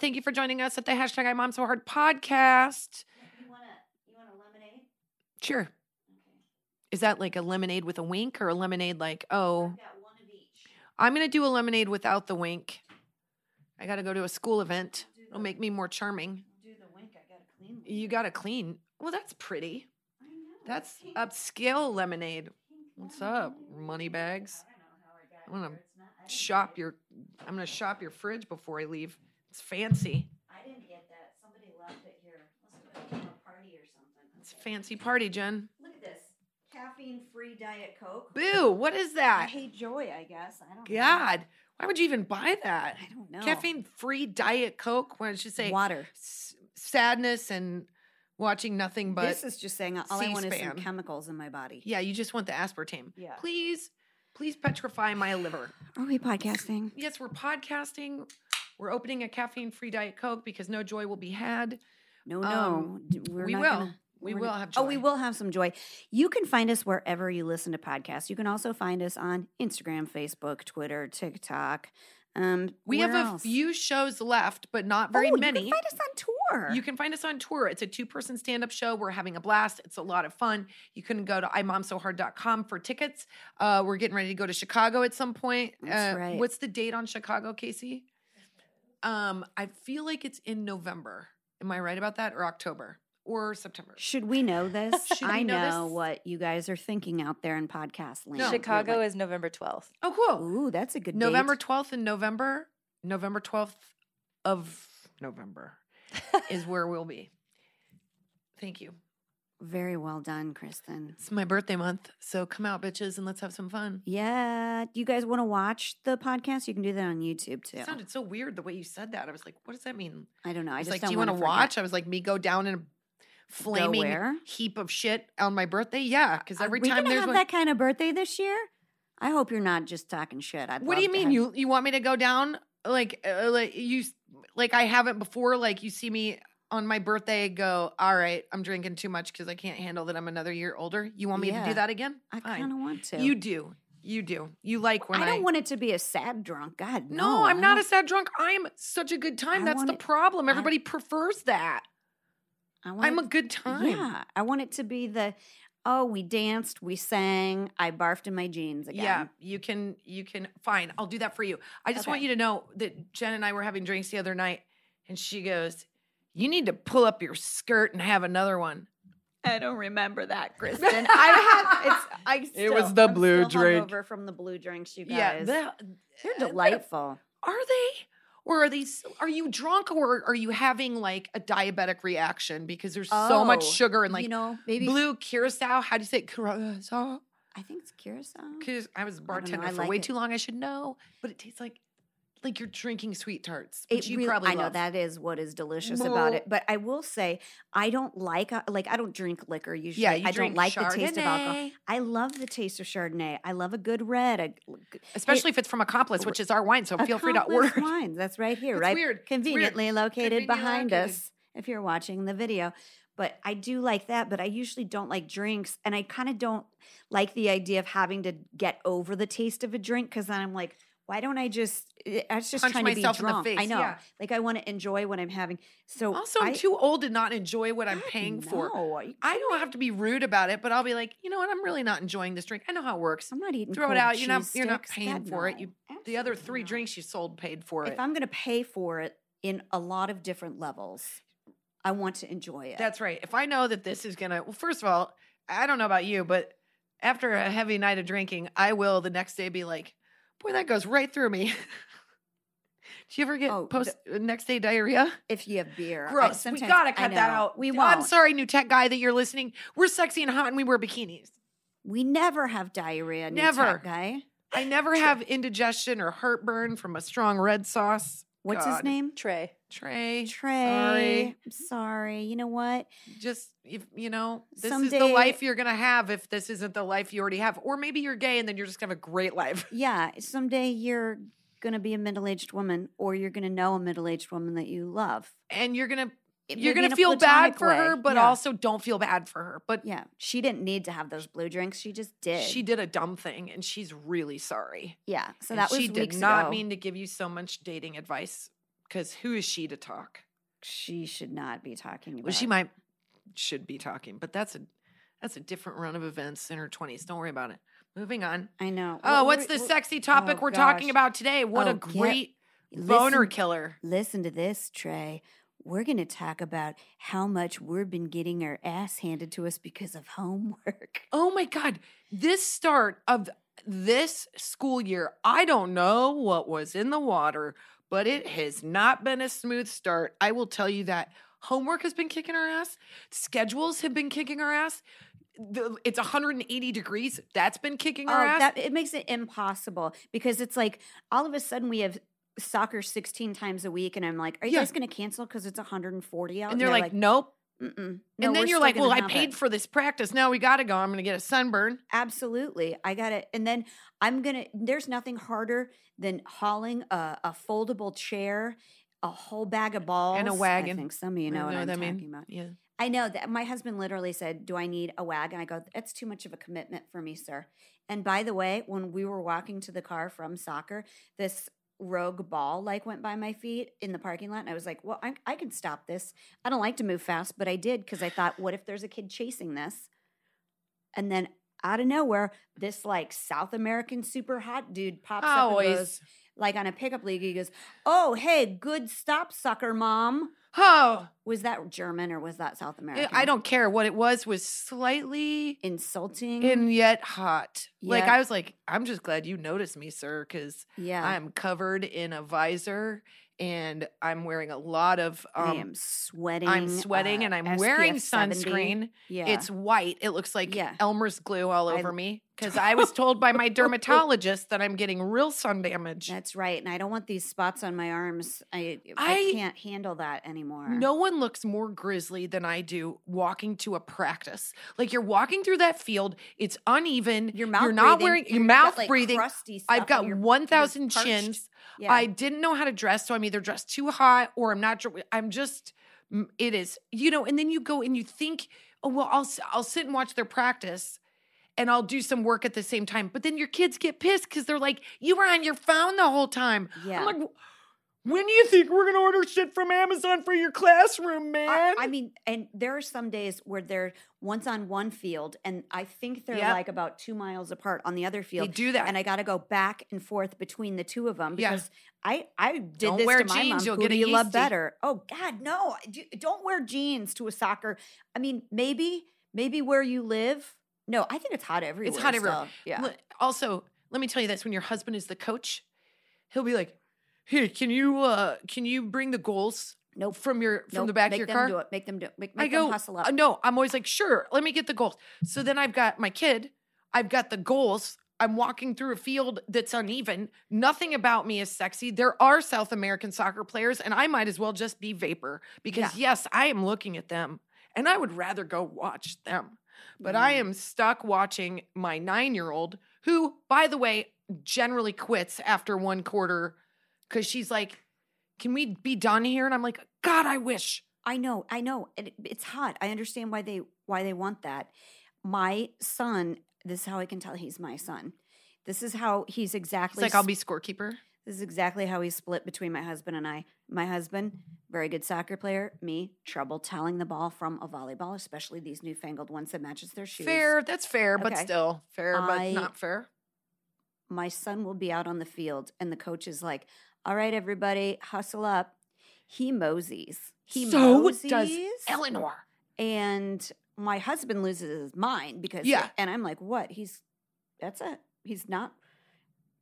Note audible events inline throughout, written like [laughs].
Thank you for joining us at the hashtag I'm Mom So Hard podcast. You want a you want a lemonade? Sure. Is that like a lemonade with a wink or a lemonade like, oh, I've got one of each. I'm going to do a lemonade without the wink. I got to go to a school event. It'll make me more charming. Do the wink. I gotta clean. You got to clean. Well, that's pretty. I know. That's pink- upscale lemonade. What's up, money bags? I don't know how I got I'm gonna here. It's not- I didn't Shop your I'm going to shop your fridge before I leave. It's fancy. I didn't get that. Somebody left it here. Must have been a party or something. It's a fancy party, Jen. Look at this. Caffeine-free Diet Coke. Boo, what is I that? hate joy. I guess. I don't. know. God, why would you even buy that? I don't know. Caffeine free Diet Coke. Why don't you say Water. s- sadness and watching nothing but. this is just saying all I want is some chemicals in my body. yeah, you just want the aspartame. Yeah. Please, please petrify my liver. Are we podcasting? Yes, we're podcasting. We're opening a caffeine free Diet Coke because no joy will be had. No, no. Um, d- we're we will. Gonna, We will have Oh, we will have some joy. You can find us wherever you listen to podcasts. You can also find us on Instagram, Facebook, Twitter, TikTok. Um, We have where a few shows left, but not very oh, many. You can find us on tour. You can find us on tour. It's a two person stand up show. We're having a blast. It's a lot of fun. You can go to imomsohard.com for tickets. Uh, we're getting ready to go to Chicago at some point. That's uh, right. What's the date on Chicago, Casey? Um, I feel like it's in November. Am I right about that? Or October or September? Should we know this? [laughs] Should I we know know this? what you guys are thinking out there in podcast land. No. Chicago like, is November 12th. Oh, cool. Ooh, that's a good November date. 12th in November, November 12th of November [laughs] is where we'll be. Thank you. Very well done, Kristen. It's my birthday month, so come out, bitches, and let's have some fun. Yeah. Do you guys want to watch the podcast? You can do that on YouTube too. It sounded so weird the way you said that. I was like, what does that mean? I don't know. I I was just like, do you want to watch? I was like, me go down in a flaming heap of shit on my birthday? Yeah, because Are every we time there's have one. that kind of birthday this year? I hope you're not just talking shit. I'd what do you mean? have- You you want me to go down like uh, like you like I haven't before? Like you see me on my birthday, go, all right, I'm drinking too much because I can't handle that I'm another year older. You want me to do that again? I kind of want to. You do. You do. You like when I I, don't want it to be a sad drunk. God, no. No, I'm not a sad drunk. I'm such a good time. I That's the it- problem. I- Everybody prefers that. I want I'm a good time. Yeah, I want it to be the. Oh, we danced, we sang, I barfed in my jeans again. Yeah, you can. You can. Fine, I'll do that for you. I just want you to know that Jen and I were having drinks the other night, and she goes, "You need to pull up your skirt and have another one." I don't remember that, [laughs] Kristen. I had it's. I It was the I'm blue still drink. hungover from the blue drinks, you Yeah, guys. the- They're uh, delightful. Are they? Or are these? Are you drunk, or are you having like a diabetic reaction because there's so much Oh, sugar and like you know, maybe blue curacao? How do you say it? curacao? I think it's curacao. Because I was a I bartender I for like way it. too long. I should know, but it tastes like like you're drinking sweet tarts, which It you really- probably I know that is what is delicious about it. But I will say, I don't like uh, like I don't drink liquor usually. Yeah, you I drink don't like the taste of alcohol. I love the taste of Chardonnay. I love a good red. A, Especially if it's from Accomplice, which is our wine. So feel free to order. [laughs] wines. That's right here, It's right? weird. It's weird. Conveniently located Conveniently behind located. us. If you're watching the video. But I do like that, but I usually don't like drinks. And I kind of don't like the idea of having to get over the taste of a drink because then I'm like, why don't I just? Eh, I was just Punch trying myself to in be the drunk. I know, yeah. like I want to enjoy what I'm having. So Also, I'm I, too old to not enjoy what I'm paying for. no, you I don't have to be rude about it, but I'll be like, you know what? I'm really not enjoying this drink. I know how it works. I'm not eating. Throw it out. You're not. cheese You're not paying God, for it. no. You. The other three not. drinks you sold paid for If it. If I'm going to pay for it in a lot of different levels, I want to enjoy it. That's right. If I know that this is gonna, well, first of all, I don't know about you, but after a heavy night of drinking, I will the next day be like, boy, that goes right through me. [laughs] Do you ever get Oh, post uh, next day diarrhea? If you have beer, I, we gotta cut that out. We oh, won't. I'm sorry, new tech guy, that you're listening. We're sexy and hot, and we wear bikinis. We never have diarrhea. new Never. tech guy. I never have indigestion or heartburn from a strong red sauce. What's his name? Trey. Trey. Trey. Sorry. I'm sorry. You know what? Just if you know, this is the life you're gonna have if this isn't the life you already have. Or maybe you're gay and then you're just gonna have a great life. [laughs] Yeah, someday you're gonna be a middle-aged woman, or you're gonna know a middle-aged woman that you love. And you're gonna It- you're gonna feel bad for her, but Yeah. also don't feel bad for her. But yeah, she didn't need to have those blue drinks. She just did. she did a dumb thing and she's really sorry. Yeah, so And that was she did not ago. mean to give you so much dating advice because who is she to talk? she should not be talking about. Well, she might should be talking, but that's a that's a different run of events in her twenties. Don't worry about it. Moving on. I know. Oh, Well, what's the sexy topic oh, we're talking about today? What a Oh, get- great boner listen- killer. Listen to this, Trey. We're going to talk about how much we've been getting our ass handed to us because of homework. [laughs] Oh my God. This start of this school year, I don't know what was in the water, but it has not been a smooth start. I will tell you that. Homework has been kicking our ass, schedules have been kicking our ass. The, it's 180 degrees. That's been kicking our Oh, ass. that it makes it impossible because it's like all of a sudden we have soccer 16 times a week, and I'm like, are you Yeah. guys going to cancel because it's 140 out? and they're like, nope. Mm-mm. No, and then you're like, well, I paid it." for this practice. Now we got to go. I'm going to get a sunburn. Absolutely. I got it. And then I'm going to, there's nothing harder than hauling a, a foldable chair, a whole bag of balls. And a wagon. I think some of you I know what I'm talking mean. about. Yeah. I know that my husband literally said, Do I need a wagon? I go, That's too much of a commitment for me, sir. And by the way, when we were walking to the car from soccer, this rogue ball like went by my feet in the parking lot. And I was like, Well, I, I can stop this. I don't like to move fast, but I did because I thought, What if there's a kid chasing this? And then out of nowhere, this like South American super hot dude pops up and goes, like on a pickup league, he goes, Oh, hey, good stop, sucker mom. Oh, Was that German or was that South American? I don't care. What it was was slightly insulting. and yet hot. Like I was like, I'm just glad you noticed me, sir, because yeah, I'm covered in a visor and I'm wearing a lot of um I am sweating. I'm sweating uh, and I'm wearing SPF 70. sunscreen. Yeah, It's white. It looks like Yeah. Elmer's glue all I- over me [laughs] because I was told by my [laughs] dermatologist that I'm getting real sun damage. that's right. And I don't want these spots on my arms. I I, I- can't handle that anymore. No one looks more grizzly than I do walking to a practice. Like you're walking through that field, it's uneven. your mouth. You're not breathing, wearing your you've got, mouth like, breathing. I've got you're- you're 1,000 parched. chins. Yeah. I didn't know how to dress, so I'm either dressed too hot or I'm not. I'm just. It is, you know. And then you go and you think, oh well, I'll I'll sit and watch their practice, and I'll do some work at the same time. But then your kids get pissed because they're like, you were on your phone the whole time. yeah. I'm like, when do you think we're gonna order shit from Amazon for your classroom, man? I, I mean, and there are some days where they're once on one field, and I think they're Yep. like about two miles apart on the other they field. do that. and I got to go back and forth between the two of them Yeah. because I I did Don't this wear to my jeans, mom. you'll Who get do a you love yeasty. better? Oh God, no! Do- Don't wear jeans to a soccer. I mean, maybe maybe where you live. No, I think it's hot everywhere. It's hot everywhere. still. Yeah. Also, let me tell you this: when your husband is the coach, he'll be like, "Hey, can you uh can you bring the goals Nope. from your from Nope. the back make of your them car?" do it. Make them do it. Make, I make go, them hustle up. "Uh, no, I'm always like, sure, let me get the goals. So then I've got my kid, I've got the goals. I'm walking through a field that's uneven. Nothing about me is sexy. There are South American soccer players, and I might as well just be vapor because, yes, I am looking at them and I would rather go watch them. But I Mm. am stuck watching my nine year old, who, by the way, generally quits after one quarter because she's like, Can we be done here? And I'm like, God, I wish. I know, I know. It, it's hot. I understand why they why they want that. My son, this is how I can tell he's my son. This is how he's It's exactly like, I'll be scorekeeper. This is exactly how he's split between my husband and I. My husband, very good soccer player. Me, trouble telling the ball from a volleyball, especially these newfangled ones that matches their shoes. Fair, that's fair, but still fair, but not fair. My son will be out on the field, and the coach is like, "All right, everybody, hustle up." He moseys. He so moseys, does Eleanor. and my husband loses his mind because Yeah. and I'm like, "What? He's that's it. He's not.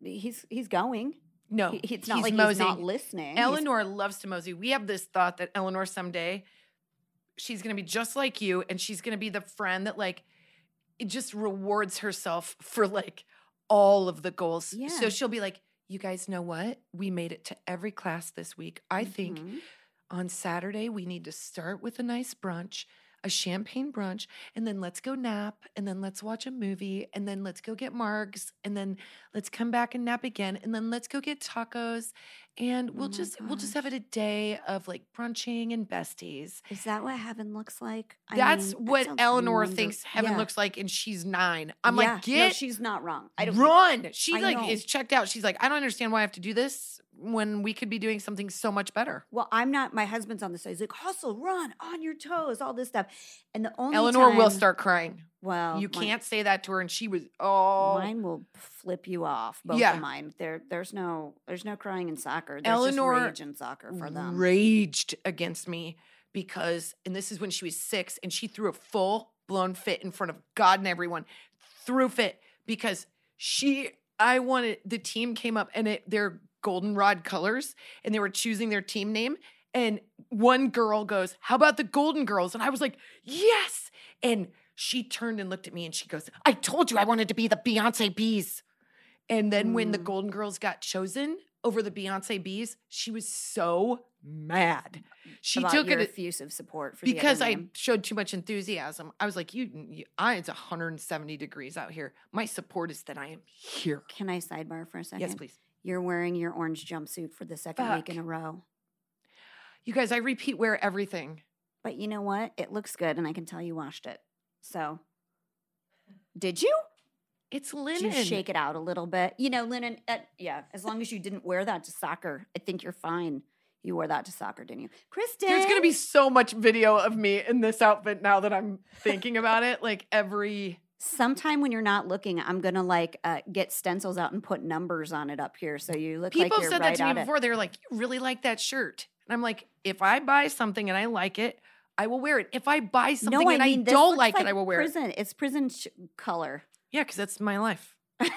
He's he's going." No, He- it's not he's like moseying. he's not listening. He's- Eleanor loves to mosey. We have this thought that Eleanor someday she's going to be just like you and she's going to be the friend that like it just rewards herself for like all of the goals. So she'll be like, "You guys know what? We made it to every class this week. I think Mhm. on Saturday we need to start with a nice brunch." A champagne brunch, and then let's go nap, and then let's watch a movie, and then let's go get margs, and then let's come back and nap again, and then let's go get tacos, and we'll Oh just we'll just have it a day of like brunching and besties. Is that what heaven looks like? I That's mean, what sounds Eleanor wonder- thinks heaven Yeah. looks like, and she's nine. I'm Yeah, like, no, get she's not wrong. I don't run. She I like know. is checked out. She's like, I don't understand why I have to do this when we could be doing something so much better. Well, I'm not. My husband's on the side. He's like, hustle, run, on your toes, all this stuff. And the only Eleanor will start crying. Well, you mine- can't say that to her, and she was oh. Mine will flip you off. Both Yeah. of mine. There, there's no, there's no crying in soccer. There's Eleanor just rage in soccer for them. raged against me because, and this is when she was six, and she threw a full blown fit in front of God and everyone. Threw fit because she, I wanted the team came up and it their goldenrod colors, and they were choosing their team name. And one girl goes, "How about the Golden Girls?" And I was like, "Yes!" And she turned and looked at me, and she goes, "I told you I wanted to be the Beyonce Bees." And then when the Mm. Golden Girls got chosen over the Beyonce Bees, she was so mad. She About took it effusive support for because I showed too much enthusiasm. I was like, "You, you I, it's 170 degrees out here. My support is that I am here." Can I sidebar for a second? Yes, please. You're wearing your orange jumpsuit for the second week in a row. You guys, I repeat wear everything. But you know what? It looks good, and I can tell you washed it. So, did you? It's Did linen. you shake it out a little bit? You know, linen. Uh, yeah, as long as you didn't wear that to soccer, I think you're fine. You wore that to soccer, didn't you, Kristen? There's gonna be so much video of me in this outfit now that I'm thinking about it. Like every sometime when you're not looking. I'm gonna like uh, get stencils out and put numbers on it up here, so you look people like have said right that to me before. They're like, "You really like that shirt?" And I'm like, "If I buy something and I like it, I will wear it. If I buy something no, I and mean I don't like, like it, I will wear it." prison. It's prison sh- color. Yeah, because that's my life. [laughs]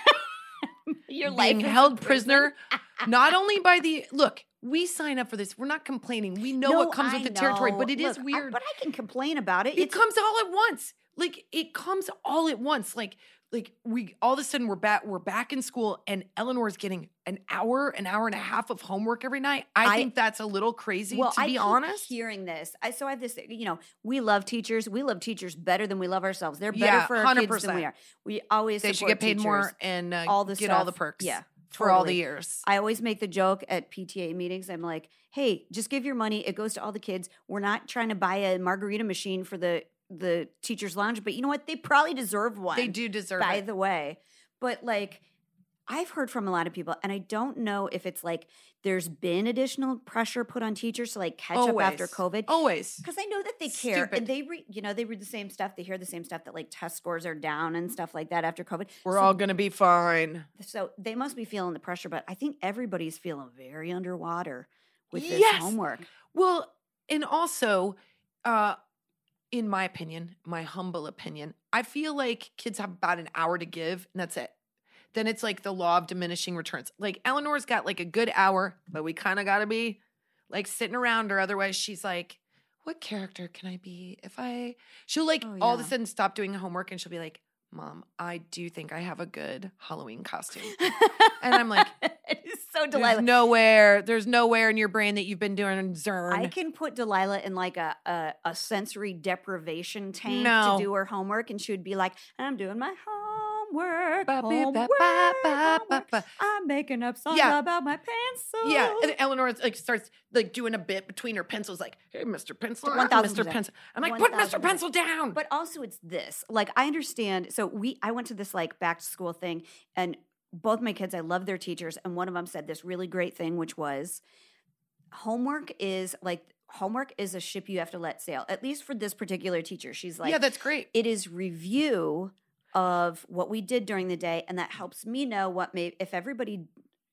Your Being life is held prisoner, [laughs] not only by the look. We sign up for this. We're not complaining. We know what comes I with the territory, but know. it is Look, I- weird. but I can complain about it. it It's comes all at once. Like it comes all at once. Like like we all of a sudden we're back we're back in school and Eleanor's getting an hour, an hour and a half of homework every night. I, I- think that's a little crazy well, to I be honest. hearing this. I so I have this. You know, we love teachers. We love teachers better than we love ourselves. They're better Yeah, for our kids than 100%. we are. We always They should get paid more and uh, all the get all the perks. Yeah, for all the years. I always make the joke at PTA meetings. I'm like, hey, just give your money. It goes to all the kids. We're not trying to buy a margarita machine for the the teachers' lounge, but you know what? They probably deserve one. they do deserve by it. the way. But like I've heard from a lot of people, and I don't know if it's like there's been additional pressure put on teachers to like catch up after COVID. Always. Because I know that they care Stupid. and they read, you know, they read the same stuff. They hear the same stuff that like test scores are down and stuff like that after COVID. We're so, all gonna be fine. so they must be feeling the pressure, but I think everybody's feeling very underwater with this Yes. homework. Well, and also, uh, in my opinion, my humble opinion, I feel like kids have about an hour to give, and that's it. Then it's like the law of diminishing returns. Like Eleanor's got like a good hour, but we kind of got to be like sitting around her. Otherwise, she's like, "What character can I be if I?" She'll like Oh, all of a sudden stop doing homework, and she'll be like, "Mom, I do think I have a good Halloween costume." [laughs] And I'm like, so There's Delilah. nowhere, there's nowhere in your brain that you've been doing Zern. I can put Delilah in like a, a a sensory deprivation tank No. to do her homework, and she would be like, "I'm doing my homework, homework, ba- ba- homework. I'm making up songs Yeah. about my pencil." Yeah, and Eleanor like starts like doing a bit between her pencils, like, "Hey, Mr. Pencil, I'm Mr. Pencil." I'm like, "Put Mr. Pencil down." But also it's this. Like I understand. So we I went to this like back to school thing and both my kids I love their teachers and one of them said this really great thing which was homework is like homework is a ship you have to let sail. At least for this particular teacher. She's like yeah, that's great. it is review of what we did during the day and that helps me know what may if everybody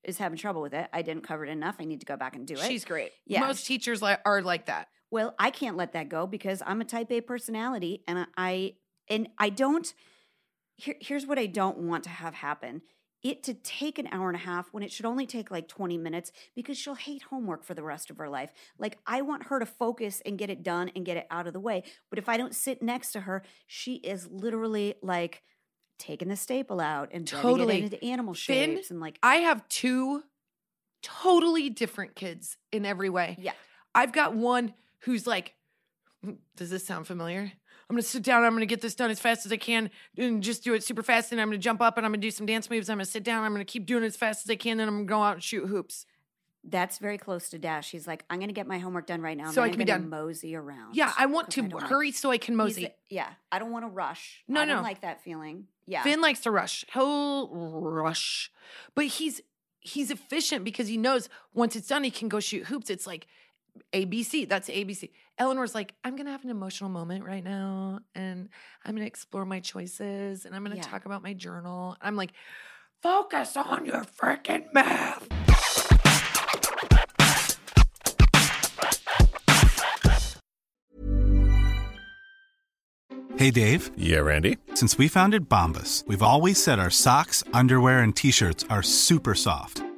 is having trouble with it, I didn't cover it enough. I need to go back and do it. She's great. Yeah. most teachers are like that. Well, I can't let that go because I'm a type A personality and I and I don't here, here's what I don't want to have happen it to take an hour and a half when it should only take like 20 minutes because she'll hate homework for the rest of her life. Like, I want her to focus and get it done and get it out of the way. But if I don't sit next to her, she is literally like taking the staple out and Totally. it into animal Finn, shapes and like, I have two totally different kids in every way. yeah. I've got one who's like, "Mm, does this sound familiar? I'm gonna sit down, I'm gonna get this done as fast as I can and just do it super fast. And I'm gonna jump up and I'm gonna do some dance moves. I'm gonna sit down, I'm gonna keep doing it as fast as I can, then I'm gonna go out and shoot hoops. That's very close to Dash. He's like, I'm to get my homework done right now. So I I'm can be gonna done. Mosey around. Yeah, I want to like- hurry so I can mosey. yeah, I don't want to rush. No, I don't no. like that feeling. Yeah. Finn likes to rush. He'll rush. But he's he's efficient because he knows once it's done, he can go shoot hoops. It's like ABC. That's ABC. Eleanor's like, I'm gonna have an emotional moment right now, and I'm gonna explore my choices, and I'm gonna Yeah. talk about my journal. I'm like, focus on your freaking math. Hey Dave, Yeah, Randy. since we founded Bombas, we've always said our socks, underwear, and t shirts are super soft.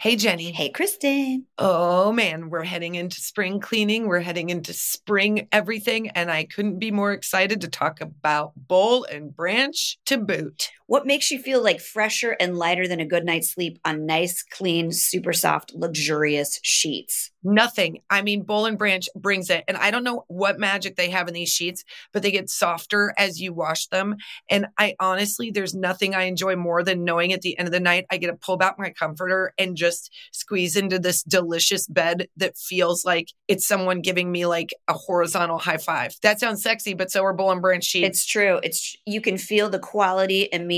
Hey Jenny. hey, Kristen. Oh man, we're heading into spring cleaning. We're heading into spring everything, and I couldn't be more excited to talk about boll and branch to boot. What makes you feel like fresher and lighter than a good night's sleep on nice, clean, super soft, luxurious sheets? Nothing. I mean, Boll and Branch brings it. And I don't know what magic they have in these sheets, but they get softer as you wash them. And I honestly, there's nothing I enjoy more than knowing at the end of the night, I get to pull back my comforter and just squeeze into this delicious bed that feels like it's someone giving me like a horizontal high five. That sounds sexy, but so are Boll and Branch sheets. It's true. It's you can feel the quality immediately,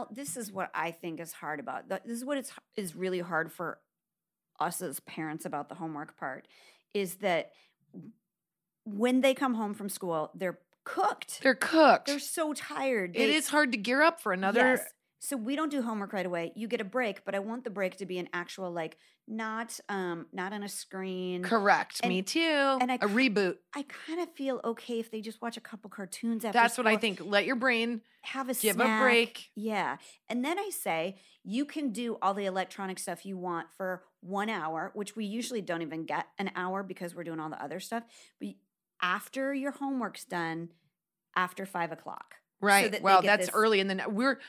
Well, this is what I think is hard about. This is what it's is really hard for us as parents about the homework part is that when they come home from school, they're cooked. They're cooked. They're so tired. it They- is hard to gear up for another. Yes. So we don't do homework right away. You get a break, but I want the break to be an actual like not um not on a screen. Correct. Me too. and I a reboot. I kind of feel okay if they just watch a couple cartoons after That's what I think. Let your brain Have a give snack. a break. Yeah. And then I say you can do all the electronic stuff you want for one hour, which we usually don't even get an hour because we're doing all the other stuff. But after your homework's done, after five o'clock. so Right. that well, that's this- early in the night. We're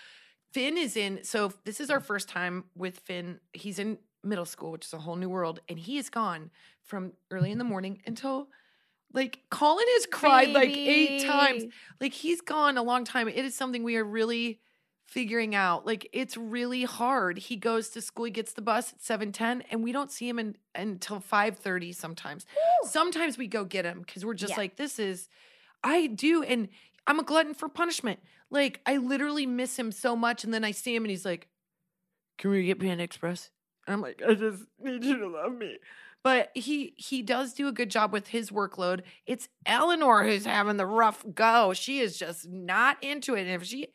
Finn is in. So this is our mm. first time with Finn. He's in middle school, which is a whole new world, and he is gone from early in the morning until like Colin has cried like eight times. Like he's gone a long time. It is something we are really figuring out. Like it's really hard. He goes to school, he gets the bus at 7:10 and we don't see him in, until 5:30 sometimes. Sometimes we go get him cuz we're just Yeah. like this is I do and I'm a glutton for punishment. Like I literally miss him so much and then I see him and he's like can we get Panda Express? And I'm like I just need you to love me. But he he does do a good job with his workload. It's Eleanor who's having the rough go. She is just not into it. And if she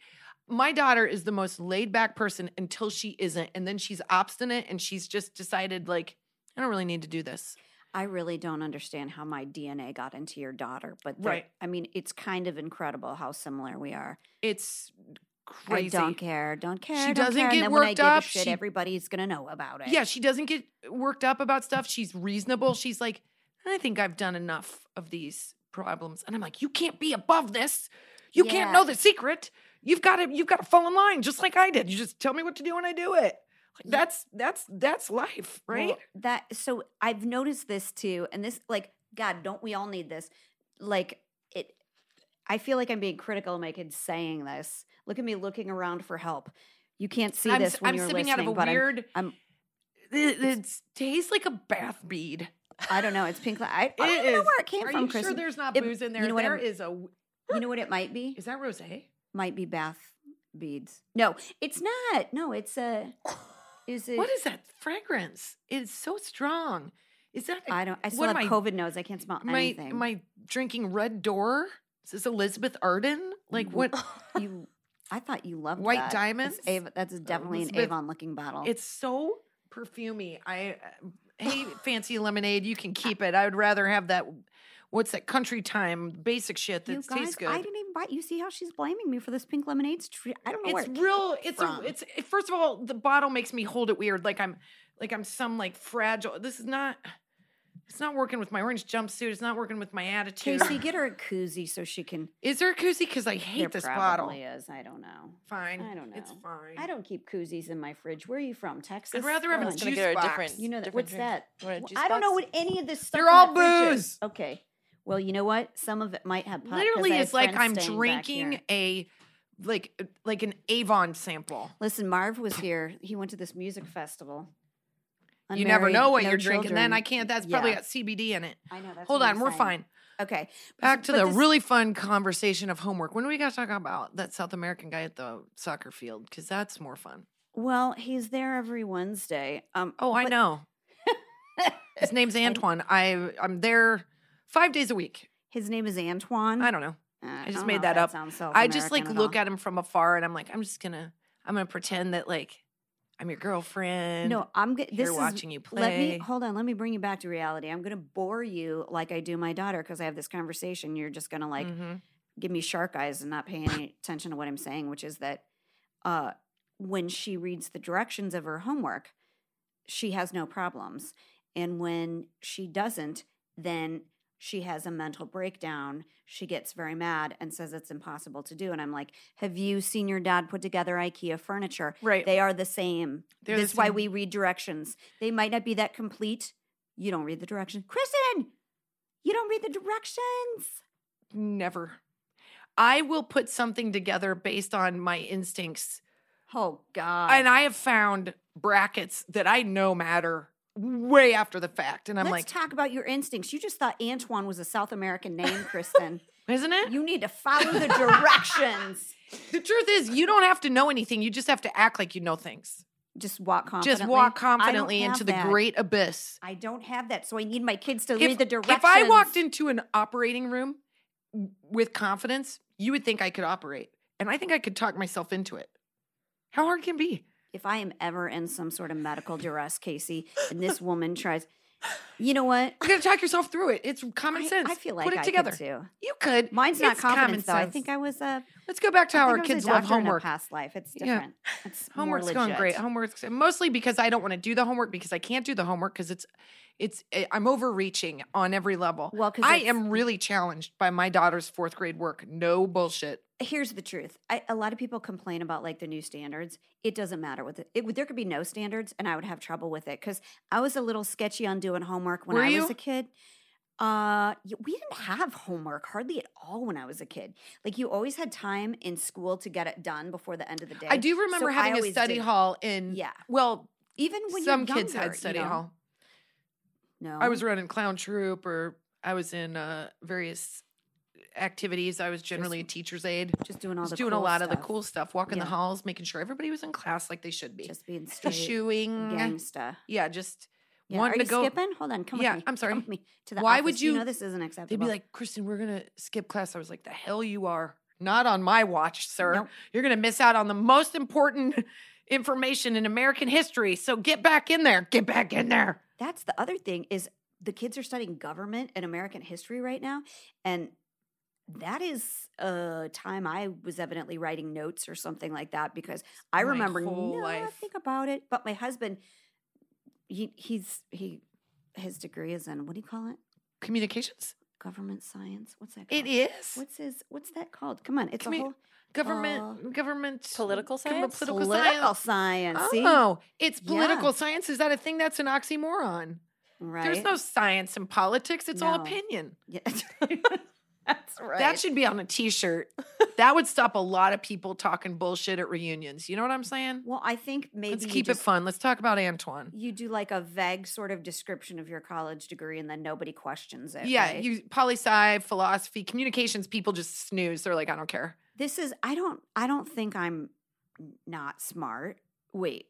my daughter is the most laid back person until she isn't. And then she's obstinate and she's just decided, like, I don't really need to do this. I really don't understand how my DNA got into your daughter, but Right. I mean, it's kind of incredible how similar we are. It's crazy. I don't care, don't care. She don't doesn't care. get and then when I worked up, shit, she- everybody's gonna know about it. Yeah, she doesn't get worked up about stuff. She's reasonable. She's like, I think I've done enough of these problems. And I'm like, you can't be above this. You can't know the secret. You've got to you've got to fall in line just like I did. You just tell me what to do and I do it. Like that's that's that's life, right? Well, that so I've noticed this too, and this like God, don't we all need this? Like it, I feel like I'm being critical of my kids saying this. Look at me looking around for help. You can't see I'm, this when I'm you're sipping listening, out of a but I'm- weird. I'm, it, tastes like a bath bead. I don't know. It's pink. I, I don't It know is. where it came Are from, you Chris. sure there's not It- booze in there? You know what? There I'm- a. [gasps] you know what it might be? Is that rosé? Might be bath beads. No, it's not. No, it's a. [laughs] Is it? What is that fragrance? It's so strong. Is that I don't. I still what have am I- COVID nose. I can't smell my anything. am I drinking Red Door? Is this Elizabeth Arden? Like what? [laughs] you. I thought you loved White that. diamonds? It's Ava, that's definitely an Elizabeth- Avon looking bottle. It's so perfumey. I uh, hate [sighs] fancy lemonade. You can keep it. I would rather have that. What's that country time basic shit you that guys, tastes good? I didn't even buy. You see how she's blaming me for this pink lemonade's tree? I don't know where it's it came real. It's a, it's first of all the bottle makes me hold it weird, like I'm like I'm some like fragile. This is not. It's not working with my orange jumpsuit. It's not working with my attitude. Casey, get her a koozie so she can. [laughs] is there a koozie? Because I hate there this probably bottle. is. I don't know. Fine. I don't know. It's fine. I don't keep koozies in my fridge. Where are you from? Texas? I'd rather have Come a juice get her a box. different- You know that. What's drink. that? You a Well, juice I don't know what any of this stuff. They're in all that fridge is. booze. Okay. Well, you know what? Some of it might have pot. Literally, it's like I'm drinking a like like an Avon sample. Listen, Marv was here. He went to this music festival. you never know what no you're drinking. Then. I can't. That's probably Yeah. got CBD in it. I know. That's Hold on, we're saying. fine. Okay. Back to But the this- really fun conversation of homework. When do we got to talk about that South American guy at the soccer field? Because that's more fun. Well, he's there every Wednesday. Um. Oh, I but- know. [laughs] His name's Antoine. I I'm there five days a week. His name is Antoine. I don't know. Uh, I just don't made know if that up. sounds I just like look all. at him from afar and I'm like, I'm just gonna I'm gonna pretend that like I'm your girlfriend. No, I'm here This is watching you Let me play. hold on. Let me bring you back to reality. I'm to bore you like I do my daughter because I have this conversation. You're just to like Mhm. give me shark eyes and not pay any attention to what I'm saying, which is that uh, when she reads the directions of her homework, she has no problems. And when she doesn't, then she has a mental breakdown. She gets very mad and says it's impossible to do. And I'm like, Have you seen your dad put together IKEA furniture? Right. They are the same. They're the That's why we read directions. They might not be that complete. You don't read the directions. Kristen, you don't read the directions. Never. I will put something together based on my instincts. Oh, God. And I have found brackets that I know matter way after the fact. And I'm Let's like, talk about your instincts. You just thought Antoine was a South American name, Kristen. [laughs] isn't it? you need to follow the directions. [laughs] the truth is, you don't have to know anything. You just have to act like you know things. Just walk confidently. Just walk confidently into the great abyss. I don't have that, so I need my kids to If, read the directions. if I walked into an operating room with confidence, you would think I could operate. And I think I could talk myself into it. How hard can it be? If I am ever in some sort of medical duress, Casey, and this woman tries, you know what? You gotta talk yourself through it. It's common I, sense. I feel like Put it I together. could too. You could. Mine's not It's common confidence though. I think I was a. Let's go back to how our kids love doctor in a homework. past life. It's Yeah. different. It's more Homework's going great. Homework's mostly because I don't want to do the homework because I can't do the homework because it's it's eh, I'm overreaching on every level. Well, I am really challenged by my daughter's fourth grade work. No bullshit. Here's the truth. I, a lot of people complain about like the new standards. It doesn't matter with it. it would- there could be no standards, and I would have trouble with it because I was a little sketchy on doing homework when Were I you? was a kid. Uh, we didn't have homework hardly at all when I was a kid. Like you always had time in school to get it done before the end of the day. I do remember So having a study did- hall in Yeah. Well, Even when some you're kids had study you know? hall. No, I was running clown troop or I was in uh, various activities. I was generally a teacher's aide. just doing all Just the doing a cool lot of the cool stuff, walking the halls, making sure everybody was in class like they should be. just being [laughs] straight Shooing. gangsta. Yeah, just Yeah. wanting Are to you go. skipping? Hold on, come Yeah, with me. I'm sorry. Come with me to the Why would. You you- know this isn't acceptable. They'd be like, Kristen, we're gonna skip class. I was like, the hell you are. Not on my watch, sir. Nope. You're gonna miss out on the most important [laughs] information in American history. So get back in there. Get back in there. That's the other thing is the kids are studying government and American history right now, and that is a time I was evidently writing notes or something like that because I My remember whole life. nothing about it. But my husband, he he's he his degree is in what do you call it? Communications. Government science. What's that? Called? It is. What's his? What's that called? Come on, it's Commu- a whole government uh, government Political com- science? Political, political science. science. see? Oh, it's Yeah. political science. Is that a thing that's an oxymoron? right. There's no science in politics. It's all opinion. Yeah. [laughs] That's right. That should be on a t-shirt. that would stop a lot of people talking bullshit at reunions. You know what I'm saying? Well, I think maybe Let's keep just- it fun. Let's talk about Antoine. You do like a vague sort of description of your college degree, and then nobody questions it. Yeah, right? you poli sci, philosophy, communications. People just snooze. They're like, I don't care. This is. I don't. I don't think I'm not smart. Wait,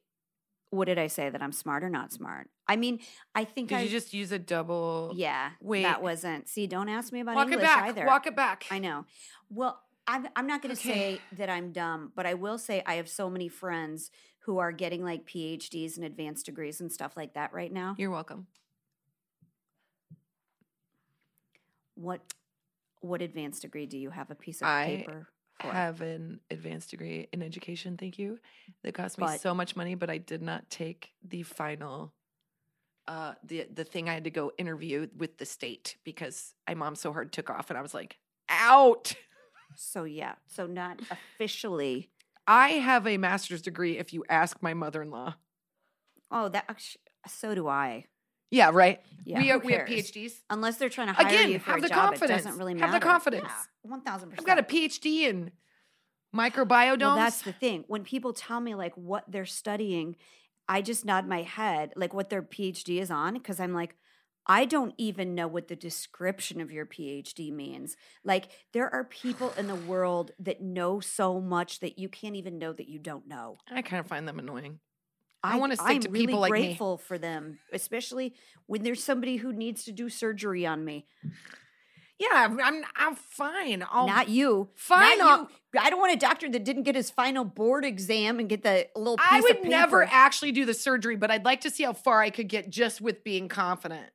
what did I say? That I'm smart or not smart? I mean, I think Did I you just use a double? Yeah. Wait. that wasn't. See, don't ask me about Walk English it back. either. Walk it back. I know. Well, I'm, I'm not going to Okay. say that I'm dumb, but I will say I have so many friends who are getting like PhDs and advanced degrees and stuff like that right now. You're welcome. What what advanced degree do you have? A piece of I paper? Have an advanced degree in education. Thank you. That cost me But- so much money, but I did not take the final. Uh, the the thing I had to go interview with the state because my mom so hard took off, and I was like, out. [laughs] So yeah, so not officially. I have a master's degree. If you ask my mother in law, Oh, that actu- so do I. yeah, right. Yeah, we who have, we have? PhDs. Unless they're trying to hire Again, you for have a the job, confidence. it doesn't really Have the confidence. One thousand percent. I've got a PhD in microbiomes. Well, that's the thing. When people tell me like what they're studying, I just nod my head, like what their PhD is on, because I'm like, I don't even know what the description of your PhD means. Like, there are people in the world that know so much that you can't even know that you don't know. I kind of find them annoying. I wanna stick I'm to really people like me. I'm grateful for them, especially when there's somebody who needs to do surgery on me. Yeah, I'm I'm, I'm fine. I'll, Not you. Fine, Not you. I don't want a doctor that didn't get his final board exam and get the little piece I would never actually do the surgery, but I'd like to see how far I could get just with being confident.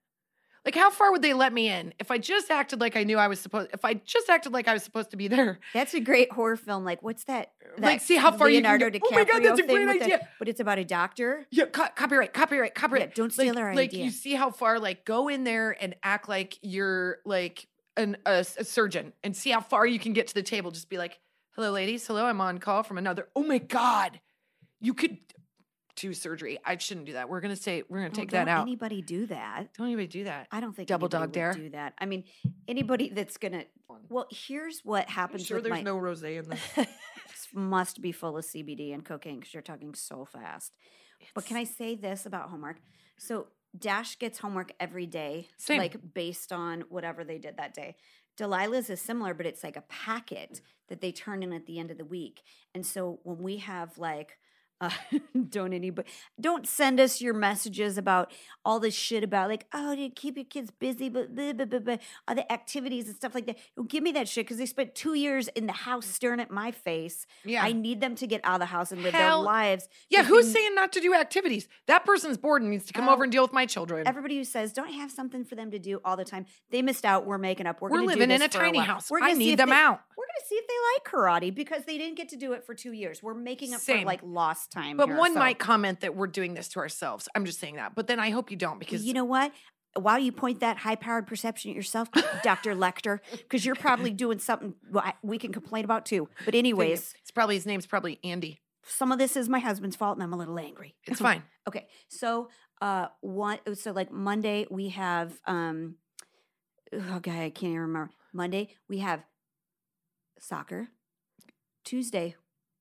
Like, how far would they let me in if I just acted like I knew I was supposed? If I just acted like I was supposed to be there, [laughs] That's a great horror film. Like, what's that? Like, see how far you can Leonardo go- Oh my God, that's a great with the- idea. but it's about a doctor. yeah, co- copyright, copyright, copyright. Yeah, don't steal like, our like idea. you see how far. Like, go in there and act like you're like an a, a surgeon, and see how far you can get to the table. Just be like, "Hello, ladies. Hello, I'm on call from another." Oh my God, you could surgery. I shouldn't do that. We're gonna say we're gonna No, take that don't out. Anybody do that? don't anybody do that. I don't think Double dog dare? do that. I mean, anybody that's gonna. Well, here's what I'm happens sure with there's my. no rose in [laughs] this. Must be full of CBD and cocaine because you're talking so fast. But can I say this about homework? So Dash gets homework every day, Same. like based on whatever they did that day. Delilah's is similar, but it's like a packet mm. that they turn in at the end of the week. And so when we have like, uh, [laughs] don't anybody don't send us your messages about all this shit about like oh you keep your kids busy but blah, blah, blah, blah, all the activities and stuff like that don't give me that shit because they spent two years in the house staring at my face Yeah. i need them to get out of the house and live Hell- their lives Yeah, who's who's saying not to do activities? That person's bored and needs to come Well, over and deal with my children. everybody who says don't have something for them to do all the time they missed out we're making up we're, We're living in a tiny while. house. we're I need them they- out. Gonna see if they like karate because they didn't get to do it for two years we're making up Same. for like lost time But here, one so- might comment that we're doing this to ourselves. I'm just saying that. But then I hope you don't because you know what? While you point that high powered perception at yourself, [laughs] Dr. Lecter, because you're probably [laughs] doing something we can complain about too. But, anyways, it's probably his name's probably Andy. some of this is my husband's fault and I'm a little angry. It's fine. [laughs] Okay. So, uh, one, so like Monday, we have, um, okay, I can't even remember. Monday, we have soccer. Tuesday,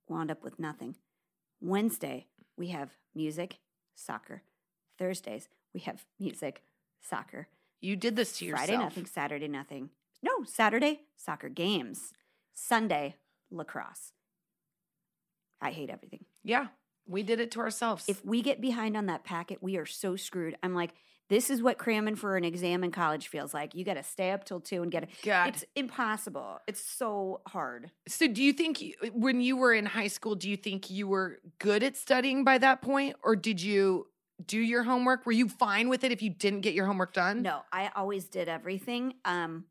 wound up with nothing. Wednesday, we have music, soccer. Thursdays, we have music, soccer. You did this to yourself. Friday, nothing. Saturday, nothing. No, Saturday, soccer games. Sunday, lacrosse. I hate everything. Yeah, we did it to ourselves. If we get behind on that packet, we are so screwed. I'm like, this is what cramming for an exam in college feels like. You got to stay up till two and get it. God. It's impossible. It's so hard. so, do you think you, when you were in high school, do you think you were good at studying by that point, or did you do your homework? Were you fine with it if you didn't get your homework done? No, I always did everything. Um,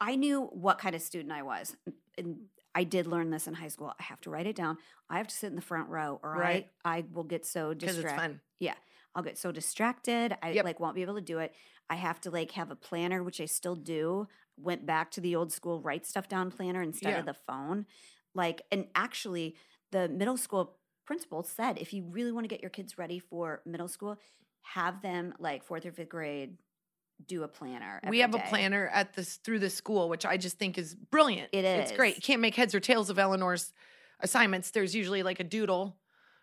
I knew what kind of student I was. And I did learn this in high school. I have to write it down. I have to sit in the front row or Right. I, I will get so because distracted. it's fun. Yeah. I'll get so distracted. I Yep. like won't be able to do it. I have to like have a planner, which I still do. Went back to the old school write stuff down planner instead Yeah. of the phone. Like, and actually, the middle school principal said if you really want to get your kids ready for middle school, have them like fourth or fifth grade do a planner. we have a planner at this through the school, which I just think is brilliant. It is. It's great. You can't make heads or tails of Eleanor's assignments. There's usually like a doodle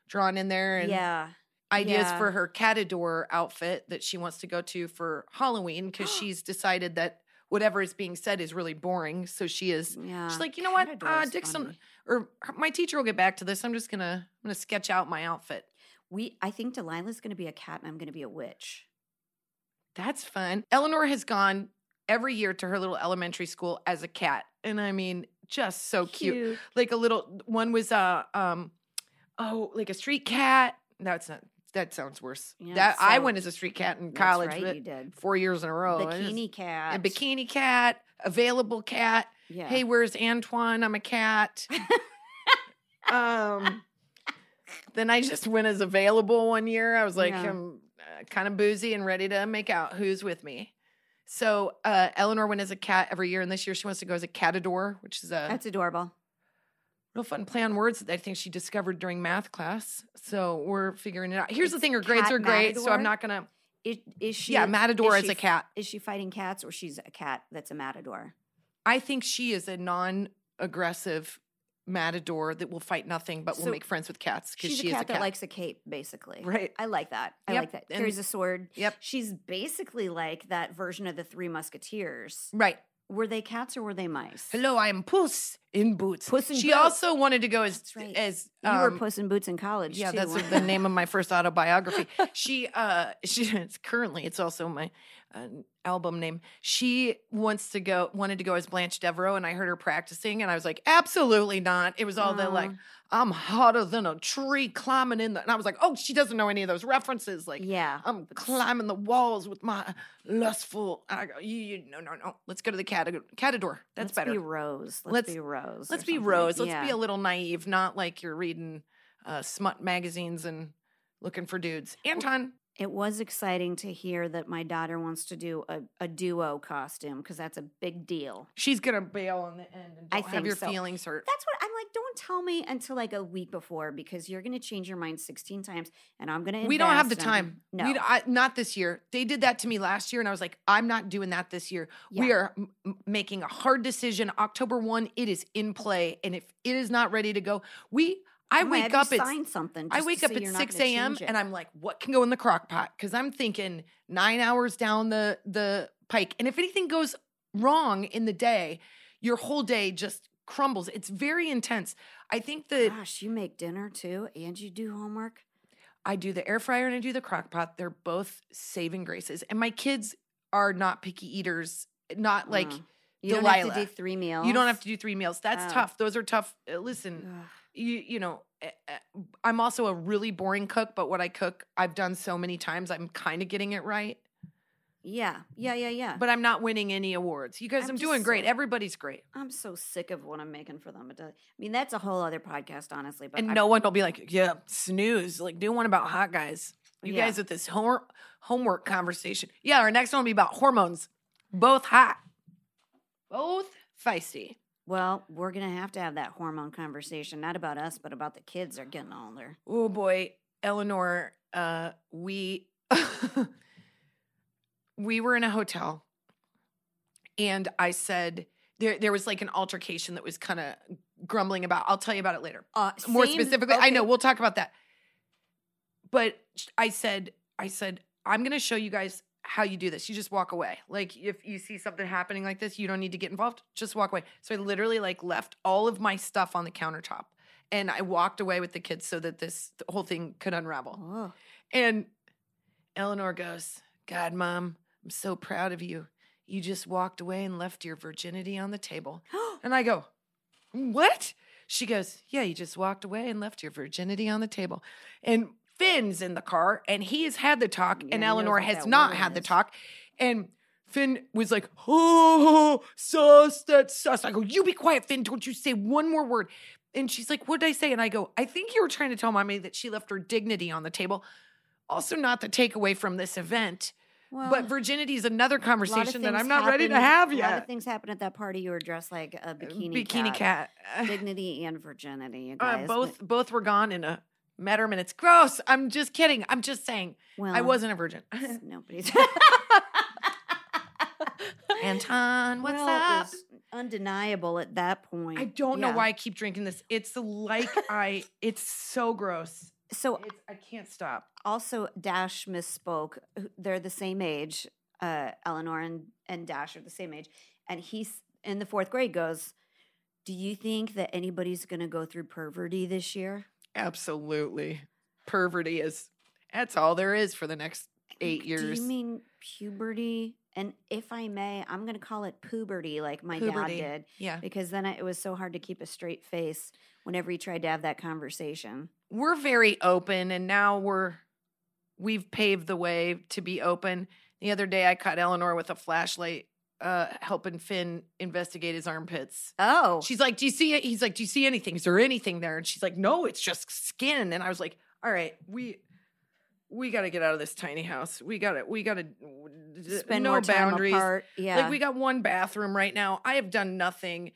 drawn in there and Yeah. Ideas yeah. for her catador outfit that she wants to go to for Halloween because [gasps] she's decided that whatever is being said is really boring. So she is Yeah. she's like, you know what? Uh, Dixon funny. or her- my teacher will get back to this. I'm just gonna I'm gonna sketch out my outfit. We I think Delilah's gonna be a cat and I'm gonna be a witch. That's fun. Eleanor has gone every year to her little elementary school as a cat. And I mean, just so cute. Like a little one was uh um oh, like a street cat. That's not that sounds worse. Yeah, that I went as a street cat in college, right, you did. four years in a row. I just- Bikini cat. a bikini cat, available cat. Yeah. Hey, where's Antoine? I'm a cat. [laughs] um, then I just went as available one year. I was like, Yeah. I'm uh, kind of boozy and ready to make out. Who's with me? So uh, Eleanor went as a cat every year, and this year she wants to go as a catador, which is a That's adorable. Real fun play on words that I think she discovered during math class. So we're figuring it out. Here's the thing: her grades are great, so I'm not gonna. Is, is she? Yeah, matador is as she a cat. Is she fighting cats or she's a cat that's a matador? I think she is a non-aggressive matador that will fight nothing but will make friends with cats because She's she a cat is a that cat. likes a cape, basically. Right. I like that. I Yep, like that. and- Carries a sword. Yep. She's basically like that version of the Three Musketeers. right. Were they cats or were they mice? Hello, I am Puss in Boots. Puss in she Boots. also wanted to go as right. as You um, were Puss in Boots in college. Yeah, too, that's the you? name of my [laughs] first autobiography. She, uh, [laughs] she it's currently it's also my uh, album name. She wants to go, wanted to go as Blanche Devereaux, and I heard her practicing, and I was like, absolutely not. It was all the like, I'm hotter than a tree climbing in the. And I was like, oh, she doesn't know any of those references. Like, Yeah. I'm climbing the walls with my lustful. I go, you, you, no, no, no. Let's go to the catador. Catador. That's better. Let's better. be Rose. Let's, Let's- be Rose. Let's be something. Rose. Let's Yeah. be a little naive, not like you're reading uh, smut magazines and looking for dudes. Anton, It was exciting to hear that my daughter wants to do a, a duo costume because that's a big deal. she's gonna bail on the end and I have your so. feelings hurt. That's what I'm like. Don't tell me until like a week before because you're going to change your mind 16 times and I'm going to. we don't have the and- time. No. I, not this year. They did that to me last year, and I was like, I'm not doing that this year. We are m- making a hard decision. October one, it is in play, and if it is not ready to go, we. I wake up at something. I wake up at 6 a.m. and I'm like, what can go in the crock pot? Because I'm thinking nine hours down the the pike. And if anything goes wrong in the day, your whole day just crumbles. It's very intense. I think that Gosh, you make dinner too, and you do homework. I do the air fryer and I do the crock pot. They're both saving graces. And my kids are not picky eaters. Not like Mm. You don't have to do three meals. you don't have to do three meals. That's Oh. tough. Those are tough. Uh, Listen, Ugh. You you know eh, eh, i'm also a really boring cook but what i cook i've done so many times i'm kind of getting it right Yeah, yeah, yeah, yeah. but i'm not winning any awards you guys i'm, I'm doing great so- everybody's great I'm so sick of what I'm making for them. I mean, that's a whole other podcast, honestly. But and I- no one will be like yeah snooze like do one about hot guys you Yeah. guys with this hor- homework conversation yeah our next one will be about hormones both hot both feisty Well, we're gonna have to have that hormone conversation, not about us, but about the kids are getting older. oh boy. Eleanor uh we [laughs] we were in a hotel and i said there there was like an altercation that was kind of grumbling about i'll tell you about it later. Uh, more same- specifically i know we'll talk about that. But i said i said i'm going to show you guys how you do this. You just walk away. Like if you see something happening like this you don't need to get involved. Just walk away. So i literally like left all of my stuff on the countertop and i walked away with the kids so that this the whole thing could unravel. Oh, and eleanor goes god mom i'm so proud of you. You just walked away and left your virginity on the table. [gasps] And I go, What? She goes, Yeah, you just walked away and left your virginity on the table. And Finn's in the car and he has had the talk, Yeah, and Eleanor has not had the talk. And Finn was like, Oh, sus, that's sus. I go, You be quiet, Finn. Don't you say one more word. And she's like, What did I say? And I go, I think you were trying to tell mommy that she left her dignity on the table. Also, not the takeaway from this event. well, but virginity is another a lot of conversation that I'm not ready to have A lot yet. of things happened at that party. You were dressed like a bikini, Bikini cat. dignity and virginity. You [laughs] Uh, both both were gone in a matter and it's Gross. I'm just kidding. I'm just saying. Well, I wasn't a virgin. [laughs] Nobody's. [laughs] Anton, what's well, up? undeniable at that point. I don't know why I keep drinking this. It's like [laughs] I. It's so gross. So It's, I can't stop. also, Dash misspoke. They're the same age. Uh, Eleanor and, and Dash are the same age. And he's in the fourth grade goes, Do you think that anybody's going to go through perverty this year? Absolutely, perverty is. That's all there is for the next eight years. Do you mean puberty? And if I may, I'm going to call it puberty like my Puberty. dad did. yeah, Because then it was so hard to keep a straight face whenever he tried to have that conversation. we're very open, and now we're we've paved the way to be open. The other day, I caught Eleanor with a flashlight, uh, helping Finn investigate his armpits. Oh, She's like, "Do you see it?" He's like, "Do you see anything? Is there anything there?" And she's like, "No, it's just skin." And I was like, "All right, we we got to get out of this tiny house. We got to we got to spend no more time boundaries. apart. Yeah. Like we got one bathroom right now. I have done nothing.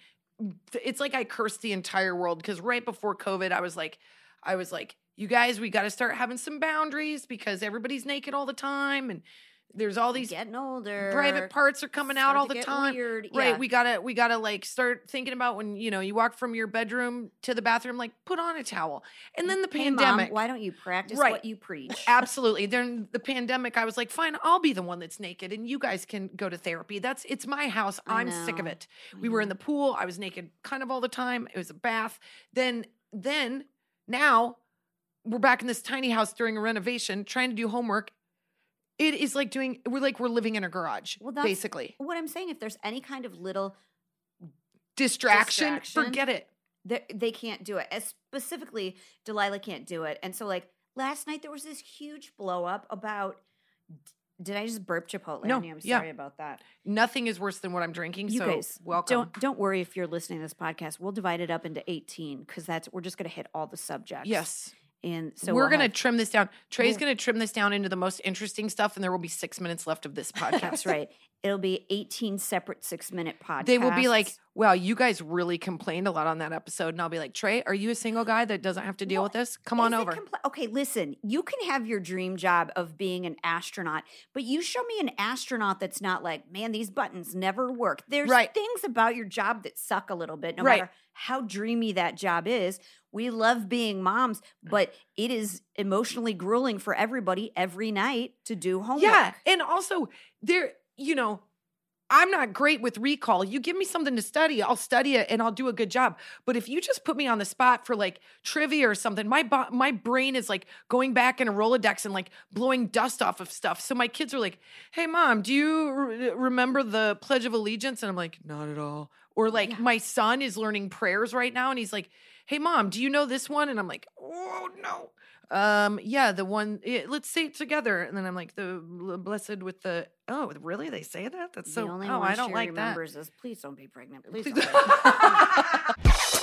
It's like I cursed the entire world because right before COVID, I was like, I was like, you guys, we got to start having some boundaries because everybody's naked all the time and there's all these getting older. private parts are coming out all the time. Weird. Right. Yeah. We gotta we gotta like start thinking about when, you know, you walk from your bedroom to the bathroom, like put on a towel. And then the Hey, Mom, pandemic. why don't you practice Right. what you preach? [laughs] Absolutely. During the pandemic, I was like, fine, I'll be the one that's naked and you guys can go to therapy. That's it's my house. I'm sick of it. We were in the pool. I was naked kind of all the time. It was a bath. Then then now we're back in this tiny house during a renovation trying to do homework. It is like doing we're like we're living in a garage, Well, that's- basically. What I'm saying, if there's any kind of little, Distraction, Distraction. forget it. they, they can't do it. As specifically, Delilah can't do it. And so, like last night, there was this huge blow up about. Did I just burp Chipotle No? I'm yeah. sorry about that. Nothing is worse than what I'm drinking. You so guys, welcome. don't don't worry if you're listening to this podcast. We'll divide it up into 18 because that's we're just going to hit all the subjects. Yes. And so we're we'll gonna have- trim this down. Trey's we'll- gonna trim this down into the most interesting stuff, and there will be six minutes left of this [laughs] podcast. That's right. It'll be 18 separate six minute podcasts. They will be like, "Wow, you guys really complained a lot on that episode," and I'll be like, "Trey, are you a single guy that doesn't have to deal Well, with this? Come on over." compli- okay, listen, you can have your dream job of being an astronaut, but you show me an astronaut that's not like, man, these buttons never work. There's Right. things about your job that suck a little bit, no Right. matter how dreamy that job is. We love being moms, but it is emotionally grueling for everybody every night to do homework. Yeah, and also there, you know, I'm not great with recall. You give me something to study, I'll study it and I'll do a good job. But if you just put me on the spot for like trivia or something, my bo- my brain is like going back in a Rolodex and like blowing dust off of stuff. So my kids are like, "Hey, mom, do you re- remember the Pledge of Allegiance?" And I'm like, "Not at all." Or like Yeah. my son is learning prayers right now, and he's like, "Hey, mom, do you know this one?" And I'm like, "Oh no." Um, yeah, the one. eh, let's say it together, and then I'm like the blessed with the. Oh, really? They say that? That's so. the only oh, I don't she like that. remembers is please don't be pregnant. Please, Please- don't. [laughs] [laughs]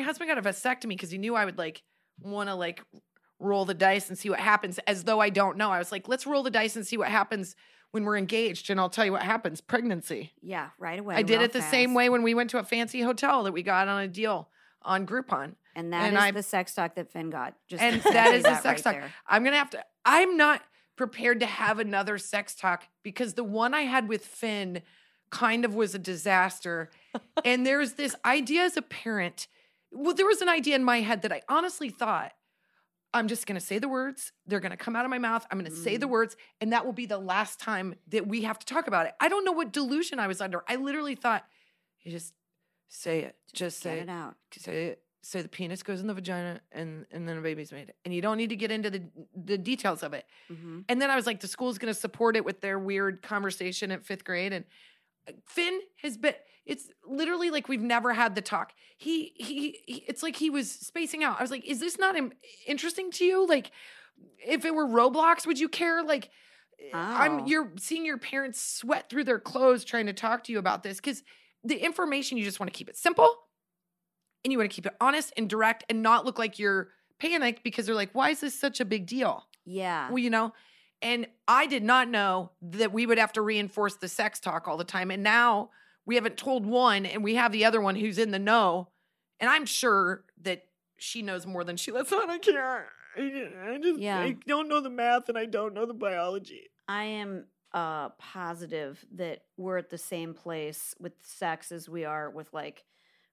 My husband got a vasectomy because he knew I would like want to like roll the dice and see what happens, as though I don't know. I was like, let's roll the dice and see what happens when we're engaged, and I'll tell you what happens. Pregnancy. yeah, right away. I did it the same way when we went to a fancy hotel that we got on a deal on Groupon. And that is and I- the sex talk that Finn got. Just and [laughs] that is a that sex right talk. there. I'm gonna have to. I'm not prepared to have another sex talk because the one I had with Finn kind of was a disaster. [laughs] and there's this idea as a parent. Well, there was an idea in my head that I honestly thought. I'm just going to say the words. They're going to come out of my mouth. I'm going to say the Mm. words, and that will be the last time that we have to talk about it. I don't know what delusion I was under. I literally thought, you just say it. Just, Get say it out. say it say the penis goes in the vagina and and then a baby's made and you don't need to get into the the details of it hmm and then i was like the school's going to support it with their weird conversation at fifth grade and finn has been it's literally like we've never had the talk. He he, he it's like he was spacing out. I was like is this not im- interesting to you? Like if it were roblox would you care? Like i'm Oh. you're seeing your parents sweat through their clothes trying to talk to you about this because the information you just want to keep it simple and you want to keep it honest and direct and not look like you're panicked because they're like why is this such a big deal? Yeah. well, you know, and I did not know that we would have to reinforce the sex talk all the time. And now we haven't told one and we have the other one who's in the know. And I'm sure that she knows more than she [laughs] lets on. I can't. I just Yeah. I don't know the math and I don't know the biology. I am uh positive that we're at the same place with sex as we are with like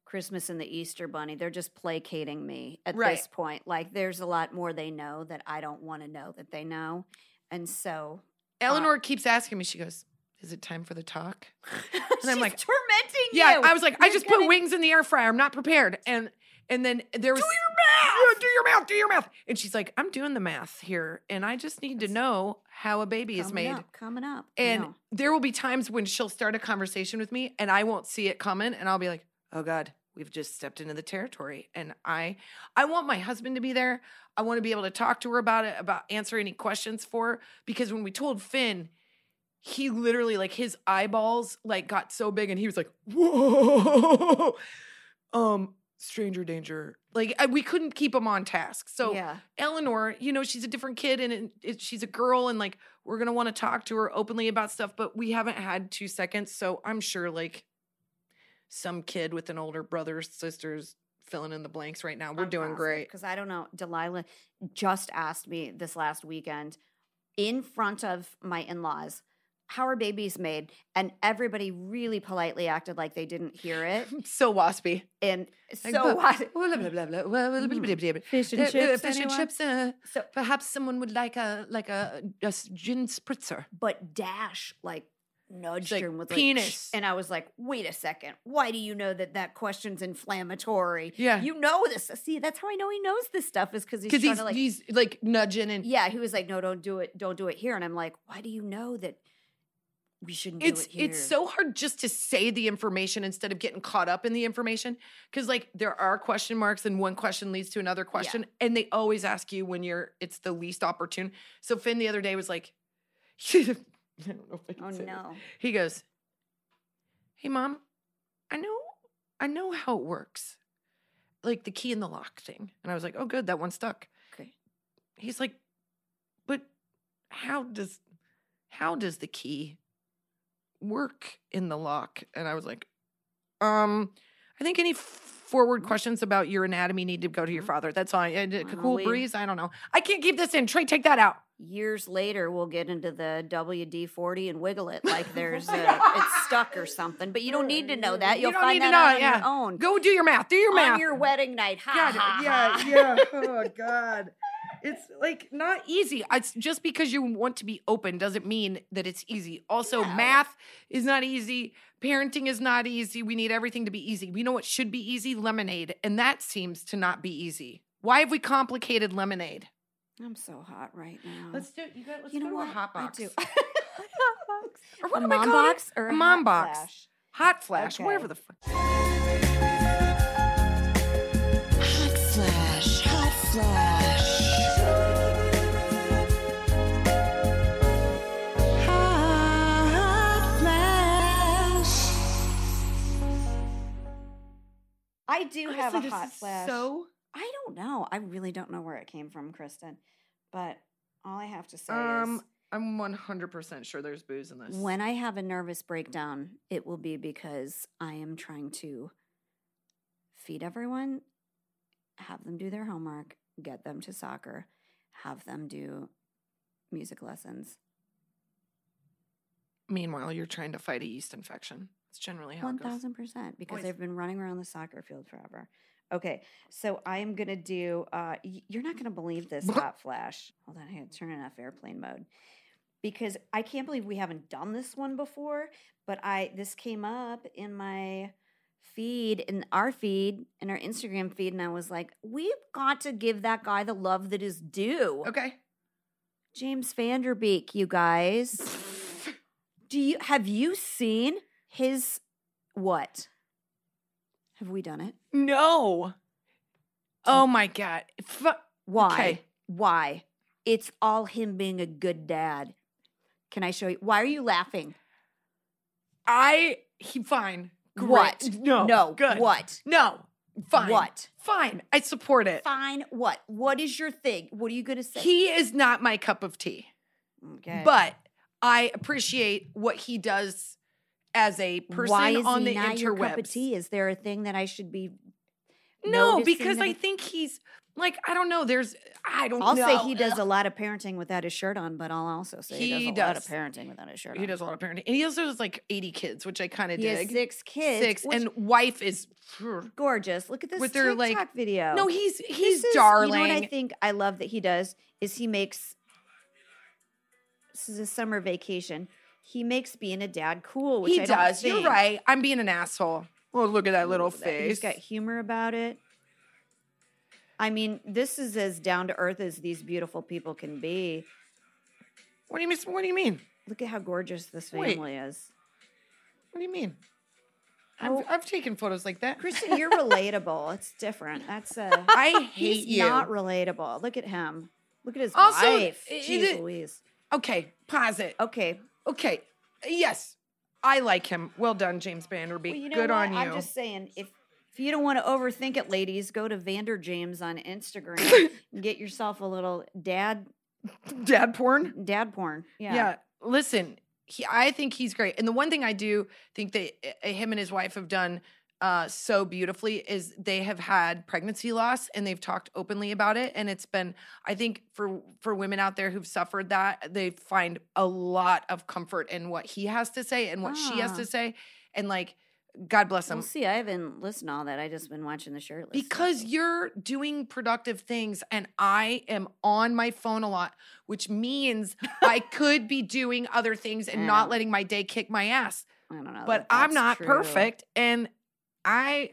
Christmas and the Easter bunny. They're just placating me at Right. this point. Like there's a lot more they know that I don't want to know that they know. And so uh, Eleanor keeps asking me, she goes, Is it time for the talk? [laughs] and I'm like, tormenting you. Yeah, you. I was like, I You're just put wings in the air fryer. I'm not prepared. And and then there was Do your math! Yeah, do your math, do your math. And she's like, I'm doing the math here, and I just need to know how a baby is coming made. up, coming up. I And know. there will be times when she'll start a conversation with me, and I won't see it coming, and I'll be like, Oh God, we've just stepped into the territory. And I, I want my husband to be there. I want to be able to talk to her about it, about answer any questions for her. Because when we told Finn, he literally like his eyeballs like got so big, and he was like, Whoa, um, stranger danger. Like I, we couldn't keep him on task. So yeah. Eleanor, you know, she's a different kid and it, it, she's a girl, and like we're gonna want to talk to her openly about stuff, but we haven't had two seconds, so I'm sure like some kid with an older brother, sisters, filling in the blanks right now. We're I'm doing great. Because I don't know, Delilah just asked me this last weekend in front of my in laws, how are babies made? And everybody really politely acted like they didn't hear it. so waspy. And so waspy. Fish and chips. Fish and chips. Perhaps someone would like a like a, a gin spritzer. But Dash like nudged like, and was "Penis." like, and I was like, wait a second, why do you know that that question's inflammatory? Yeah. you know this. See, that's how I know he knows this stuff is because he's trying he's to like, he's like nudging and yeah. He was like, no, don't do it, don't do it here. And I'm like, why do you know that we shouldn't do it's it here? it's so hard just to say the information instead of getting caught up in the information because like there are question marks and one question leads to another question and they always ask you when you're it's the least opportune so finn the other day was like [laughs] [laughs] i don't know if i can Oh say this. no. he goes hey mom i know i know how it works. Like the key in the lock thing. And i was like oh good that one stuck. Okay. he's like but how does how does the key work in the lock? And i was like um i think any forward questions about your anatomy need to go to your father. That's all uh, I, I cool breeze? I don't know. I can't keep this in. Trey take that out Years later, we'll get into the WD forty and wiggle it like [laughs] there's oh a, it's stuck or something. But you don't need to know mm-hmm. that. You You'll don't find that know out on yeah. your own. go do your math do your math on your wedding night. Ha, ha, yeah, ha. yeah. [laughs] Oh God, it's like not easy. It's just because you want to be open doesn't mean that it's easy. Also, No. math is not easy. Parenting is not easy. We need everything to be easy. We know what should be easy: lemonade, and that seems to not be easy. Why have we complicated lemonade? I'm so hot right now. Let's do. You got. Let's you know go what? to a hot I box. do. [laughs] hot box. Or what a I mom calling it? box or a mom hot box? flash? Hot flash, Okay. whatever the. F- Hot flash. Hot flash. Hot flash. I do have a hot flash. So I don't know. I really don't know where it came from, Kristen. But all I have to say um, is I'm 100 percent sure there's booze in this. when I have a nervous breakdown, it will be because I am trying to feed everyone, have them do their homework, get them to soccer, have them do music lessons. Meanwhile, you're trying to fight a yeast infection. It's generally how One it goes. thousand percent, because Always. they've been running around the soccer field forever. Okay, so I am gonna do. Uh, you're not gonna believe this [laughs] hot flash. Hold on, I to turn it off airplane mode because I can't believe we haven't done this one before. But I this came up in my feed in our feed in our Instagram feed, and I was like, we've got to give that guy the love that is due. Okay. James Van Der Beek, you guys. [laughs] Do you have you seen his what? Have we done it? No. Oh my god. Fu- Why? Okay. Why? It's all him being a good dad. Can I show you? Why are you laughing? I he fine. Great. What? No. No. Good. What? No. Fine. What? Fine. I support it. Fine. What? What is your thing? What are you going to say? He is not my cup of tea. okay. But I appreciate what he does as a person why is on he the not your cup of interwebs. tea? Is there a thing that I should be? No, because I think he's like I don't know. There's I don't. I'll know. say he does a lot of parenting without his shirt on, but I'll also say he, He does a lot of parenting without his shirt on. He does a lot of parenting, and he also has like 80 kids, which I kind of dig. has six kids. Six, and wife is. gorgeous. Look at this With their, TikTok like- video. No, he's he's is- darling. You know what I think I love that he does is he makes. This is a summer vacation. He makes being a dad cool. Which he I does. You're right. I'm being an asshole. Well, look at that little face. He's got humor about it. I mean, this is as down to earth as these beautiful people can be. What do you mean? What do you mean? Look at how gorgeous this Wait. family is. What do you mean? Oh. I've, I've taken photos like that. Kristen, [laughs] you're relatable. It's different. That's a. [laughs] I hate he's you. not relatable. Look at him. Look at his Also, wife. Jeez it- Louise. okay, pause it. Okay. Okay, yes, I like him. Well done, James Van Der Beek. Well, you know Good what? on you. I'm just saying, if if you don't want to overthink it, ladies, go to Vander James on Instagram [laughs] and get yourself a little dad Dad porn. dad porn. Yeah. Yeah. Listen, he, I think he's great. And the one thing I do think that uh, him and his wife have done uh, so beautifully is they have had pregnancy loss and they've talked openly about it and it's been i think for for women out there who've suffered that they find a lot of comfort in what he has to say and what she has Ah. to say and like god bless them We'll see. I haven't listened to all that. I just been watching the shirtless. stuff. because you're doing productive things and I am on my phone a lot, which means I [laughs] could be doing other things and not letting my day kick my ass. I don't know. But that I'm not true. perfect and I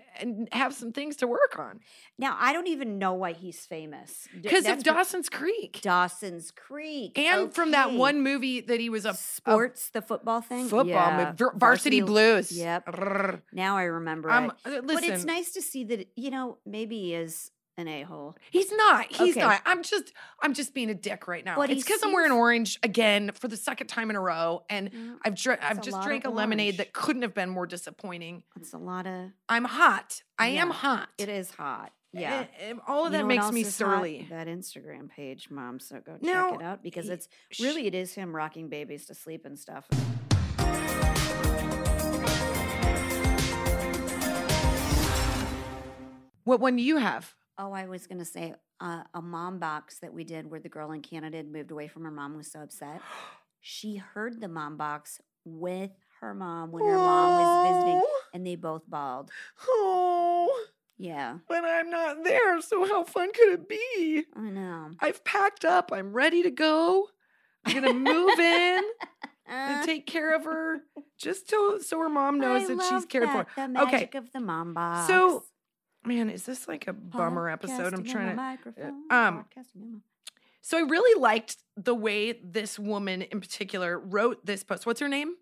have some things to work on. Now I don't even know why he's famous. Because of Dawson's Creek. Dawson's Creek. And from that one movie that he was a, a sports, the football thing, football Yeah. movie, Var- Varsity Blues. Yep. Now I remember Um, it. uh, But it's nice to see that you know maybe he is an a hole. He's not. He's Okay. not. I'm just I'm just being a dick right now. But it's because I'm wearing orange again for the second time in a row, and Mm, I've dr- I've just drank a of lemonade that couldn't have been more disappointing. It's a lot of. I'm hot. I am hot. It is hot. Yeah. Eh, eh, all of You that know what makes me is hot? surly. That Instagram page, mom. So go check Now, it out because it's really it is him rocking babies to sleep and stuff. What one do you have? Oh, I was gonna say uh, a mom box that we did where the girl in Canada had moved away from her mom was so upset. [gasps] She heard the mom box with her mom when her mom was visiting, and they both bawled. Oh, Yeah, but I'm not there. So how fun could it be? I know. I've packed up. I'm ready to go. I'm gonna move in [laughs] and take care of her, just so so her mom knows I that she's cared that, for. The Okay. magic of the mom box. So, Man, is this like a bummer episode? I'm trying to. microphone, um, podcasting So I really liked the way this woman in particular wrote this post. What's her name?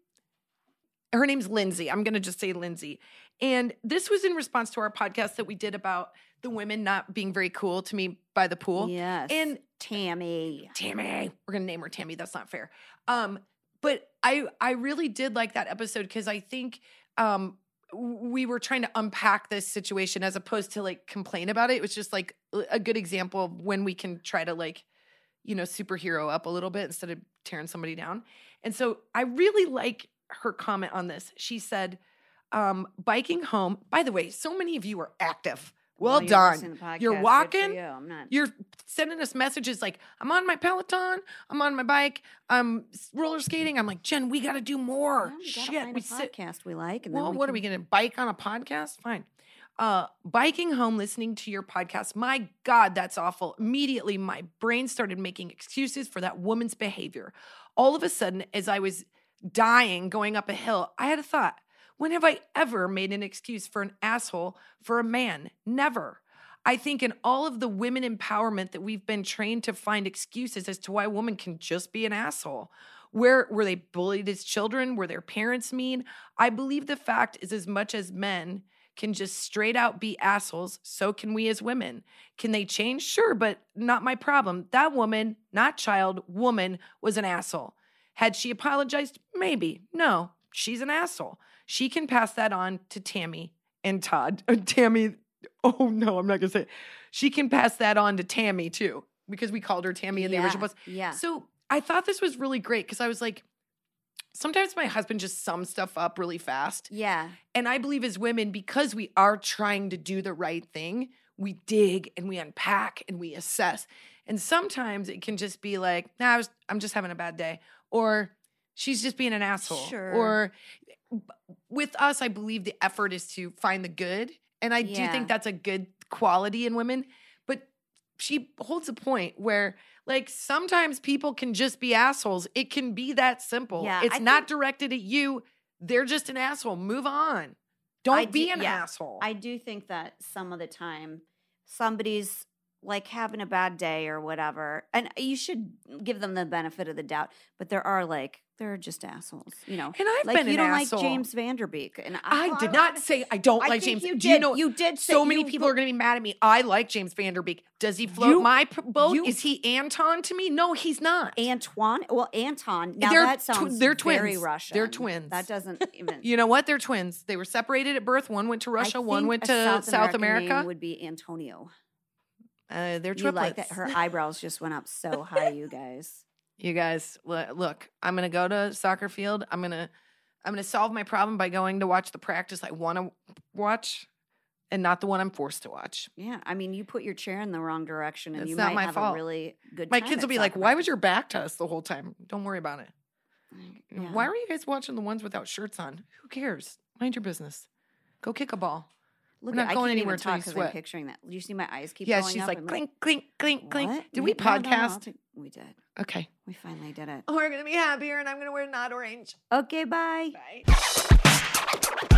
Her name's Lindsay. I'm going to just say Lindsay. And this was in response to our podcast that we did about the women not being very cool to me by the pool. Yes. And Tammy. Tammy. We're gonna name her Tammy. That's not fair. Um, but I I really did like that episode because I think um we were trying to unpack this situation as opposed to like complain about it. It was just like a- good example of when we can try to like, you know, superhero up a little bit instead of tearing somebody down. And so I really like her comment on this. She said, um, biking home. By the way, so many of you are active. Well, you're done. listening to the You're podcast, for walking, you. You're sending us messages like, I'm on my Peloton, I'm on my bike, I'm roller skating. I'm like, Jen, we got to do more. Well, we Shit, we sit. podcast we like. And Well, then we what are we going to bike on a podcast? Fine. Uh, biking home, listening to your podcast. My God, that's awful. Immediately, my brain started making excuses for that woman's behavior. All of a sudden, as I was dying going up a hill, I had a thought. When have I ever made an excuse for an asshole for a man? Never. I think in all of the women empowerment that we've been trained to find excuses as to why a woman can just be an asshole. Where were they bullied as children? Were their parents mean? I believe the fact is as much as men can just straight out be assholes, so can we as women. Can they change? Sure, but not my problem. That woman, not child, woman, was an asshole. Had she apologized? Maybe. No, she's an asshole. She can pass that on to Tammy and Todd. Uh, [laughs] Tammy, oh no, I'm not gonna say it. She can pass that on to Tammy too, because we called her Tammy in the Yeah, original post. Yeah. So I thought this was really great because I was like, sometimes my husband just sums stuff up really fast. yeah. And I believe as women, because we are trying to do the right thing, we dig and we unpack and we assess. And sometimes it can just be like, nah, I was, I'm just having a bad day. Or she's just being an asshole. Sure. Or with us, I believe the effort is to find the good. And I do think that's a good quality in women. But she holds a point where like sometimes people can just be assholes. It can be that simple. Yeah, it's I not think- directed at you. They're just an asshole. Move on. Don't I be do- an yeah, asshole. I do think that some of the time somebody's like having a bad day or whatever, and you should give them the benefit of the doubt. But there are like they're just assholes, you know. and I've like been you don't asshole. like James Van Der Beek, and I did not say I don't I like James. you Do you did. know You did say so many you people are going to be mad at me. I like James Van Der Beek. Does he float You- my boat? you- Is he Anton to me? No, he's not. Antoine. Well, Anton. Now They're that tw- sounds they're twins. very. Russian. They're twins. That doesn't [laughs] even. you know what? They're twins. They were separated at birth. One went to I Russia. One went to South, South, America. would be Antonio. uh, they're You triplets. like that? Her eyebrows just went up so [laughs] high, you guys. You guys, look, I'm gonna go to soccer field. I'm gonna, I'm going to solve my problem by going to watch the practice I want to watch and not the one I'm forced to watch. Yeah, I mean, you put your chair in the wrong direction, and It's you not might my have fault. a really good. My kids will be like, soccer "Why was your back to us the whole time?" Don't worry about it. Yeah. Why were you guys watching the ones without shirts on? Who cares? Mind your business. Go kick a ball. Look, We're not I going can't anywhere even till you sweat. I'm picturing that. You see my eyes keep yeah, she's like clink, clink, clink, clink. What? Did we no, no, podcast? we did. Okay. We finally did it. Oh, we're gonna be happier, and I'm gonna wear not orange. Okay, bye. Bye.